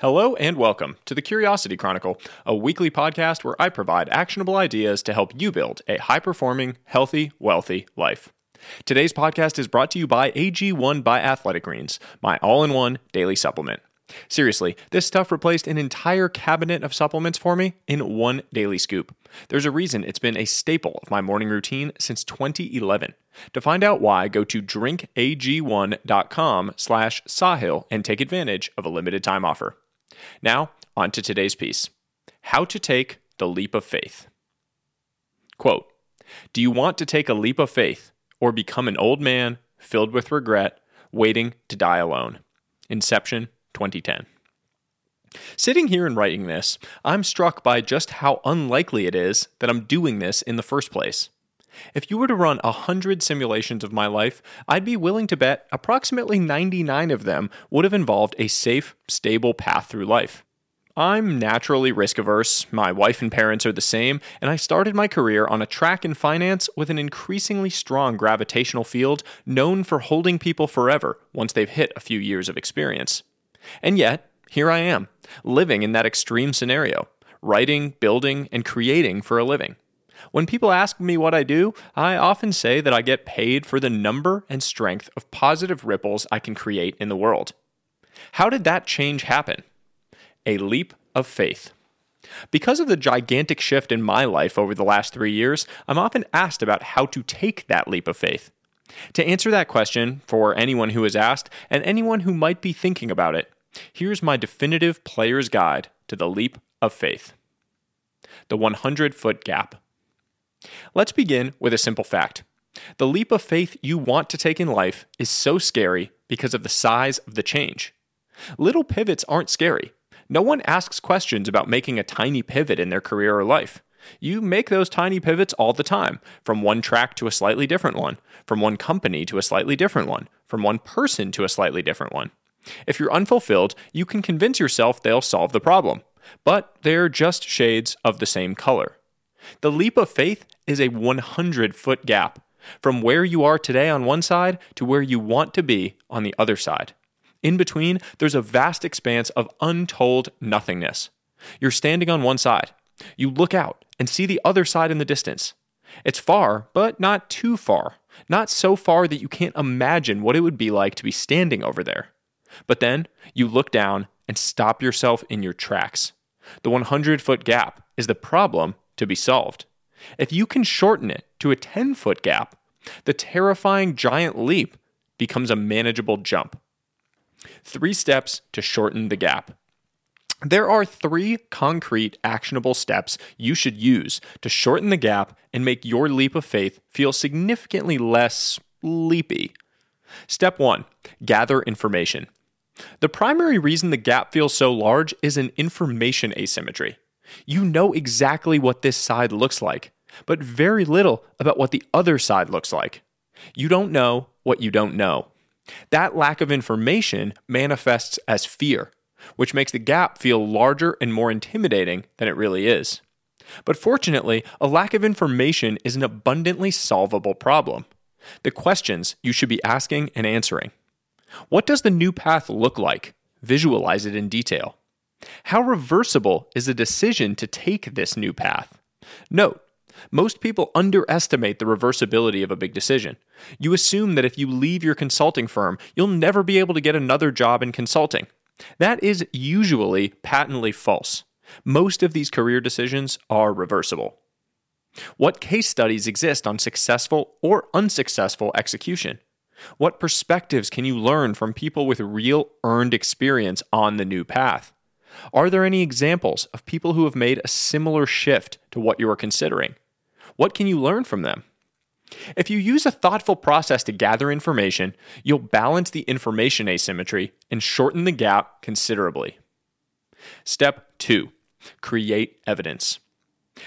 Hello and welcome to the Curiosity Chronicle, a weekly podcast where I provide actionable ideas to help you build a high performing, healthy, wealthy life. Today's podcast is brought to you by AG1 by Athletic Greens, my all in one daily supplement. Seriously, this stuff replaced an entire cabinet of supplements for me in one daily scoop. There's a reason it's been a staple of my morning routine since 2011. To find out why, go to drinkag1.com slash sahil and take advantage of a limited time offer. Now, on to today's piece. How to take the leap of faith. Quote, Do you want to take a leap of faith or become an old man filled with regret, waiting to die alone? Inception 2010. Sitting here and writing this, I'm struck by just how unlikely it is that I'm doing this in the first place. If you were to run 100 simulations of my life, I'd be willing to bet approximately 99 of them would have involved a safe, stable path through life. I'm naturally risk averse, my wife and parents are the same, and I started my career on a track in finance with an increasingly strong gravitational field known for holding people forever once they've hit a few years of experience. And yet, here I am, living in that extreme scenario, writing, building, and creating for a living. When people ask me what I do, I often say that I get paid for the number and strength of positive ripples I can create in the world. How did that change happen? A leap of faith. Because of the gigantic shift in my life over the last three years, I'm often asked about how to take that leap of faith. To answer that question, for anyone who has asked, and anyone who might be thinking about it, here's my definitive player's guide to the leap of faith the 100 foot gap. Let's begin with a simple fact. The leap of faith you want to take in life is so scary because of the size of the change. Little pivots aren't scary. No one asks questions about making a tiny pivot in their career or life. You make those tiny pivots all the time, from one track to a slightly different one, from one company to a slightly different one, from one person to a slightly different one. If you're unfulfilled, you can convince yourself they'll solve the problem, but they're just shades of the same color. The leap of faith is a 100 foot gap from where you are today on one side to where you want to be on the other side. In between, there's a vast expanse of untold nothingness. You're standing on one side. You look out and see the other side in the distance. It's far, but not too far. Not so far that you can't imagine what it would be like to be standing over there. But then you look down and stop yourself in your tracks. The 100 foot gap is the problem to be solved. If you can shorten it to a 10 foot gap, the terrifying giant leap becomes a manageable jump. Three steps to shorten the gap. There are three concrete, actionable steps you should use to shorten the gap and make your leap of faith feel significantly less leapy. Step one gather information. The primary reason the gap feels so large is an information asymmetry. You know exactly what this side looks like, but very little about what the other side looks like. You don't know what you don't know. That lack of information manifests as fear which makes the gap feel larger and more intimidating than it really is. But fortunately, a lack of information is an abundantly solvable problem. The questions you should be asking and answering. What does the new path look like? Visualize it in detail. How reversible is the decision to take this new path? Note, most people underestimate the reversibility of a big decision. You assume that if you leave your consulting firm, you'll never be able to get another job in consulting. That is usually patently false. Most of these career decisions are reversible. What case studies exist on successful or unsuccessful execution? What perspectives can you learn from people with real earned experience on the new path? Are there any examples of people who have made a similar shift to what you are considering? What can you learn from them? If you use a thoughtful process to gather information, you'll balance the information asymmetry and shorten the gap considerably. Step 2 Create evidence.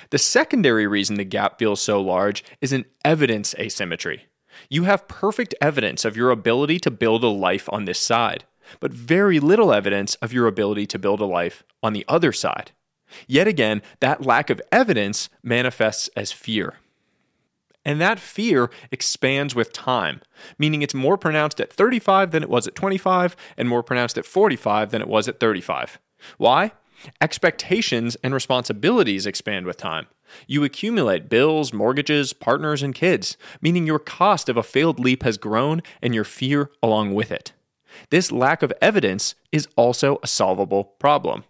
The secondary reason the gap feels so large is an evidence asymmetry. You have perfect evidence of your ability to build a life on this side, but very little evidence of your ability to build a life on the other side. Yet again, that lack of evidence manifests as fear. And that fear expands with time, meaning it's more pronounced at 35 than it was at 25, and more pronounced at 45 than it was at 35. Why? Expectations and responsibilities expand with time. You accumulate bills, mortgages, partners, and kids, meaning your cost of a failed leap has grown and your fear along with it. This lack of evidence is also a solvable problem.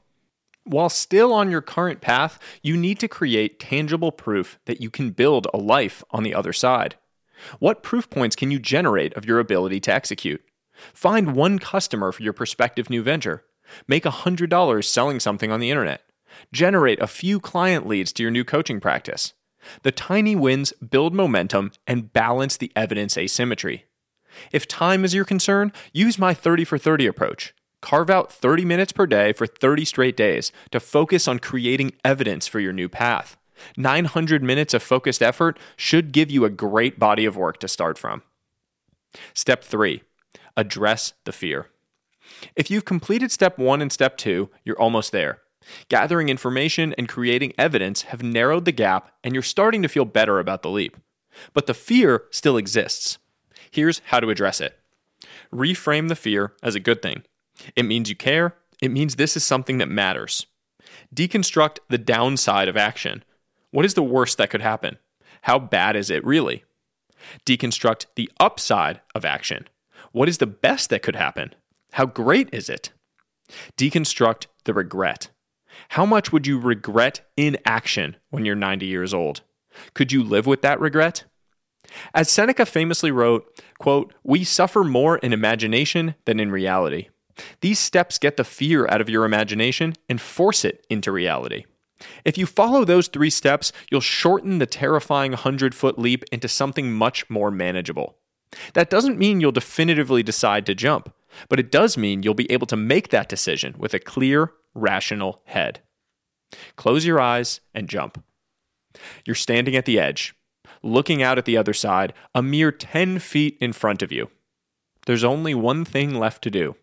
While still on your current path, you need to create tangible proof that you can build a life on the other side. What proof points can you generate of your ability to execute? Find one customer for your prospective new venture. Make $100 selling something on the internet. Generate a few client leads to your new coaching practice. The tiny wins build momentum and balance the evidence asymmetry. If time is your concern, use my 30 for 30 approach. Carve out 30 minutes per day for 30 straight days to focus on creating evidence for your new path. 900 minutes of focused effort should give you a great body of work to start from. Step 3 Address the fear. If you've completed step 1 and step 2, you're almost there. Gathering information and creating evidence have narrowed the gap, and you're starting to feel better about the leap. But the fear still exists. Here's how to address it reframe the fear as a good thing. It means you care, it means this is something that matters. Deconstruct the downside of action. What is the worst that could happen? How bad is it really? Deconstruct the upside of action. What is the best that could happen? How great is it? Deconstruct the regret. How much would you regret inaction when you're 90 years old? Could you live with that regret? As Seneca famously wrote, quote, "We suffer more in imagination than in reality." These steps get the fear out of your imagination and force it into reality. If you follow those three steps, you'll shorten the terrifying 100 foot leap into something much more manageable. That doesn't mean you'll definitively decide to jump, but it does mean you'll be able to make that decision with a clear, rational head. Close your eyes and jump. You're standing at the edge, looking out at the other side, a mere 10 feet in front of you. There's only one thing left to do.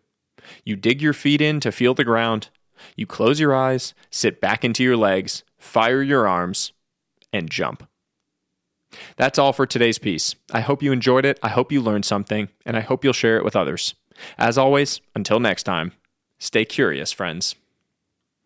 You dig your feet in to feel the ground, you close your eyes, sit back into your legs, fire your arms, and jump. That's all for today's piece. I hope you enjoyed it. I hope you learned something, and I hope you'll share it with others. As always, until next time, stay curious, friends.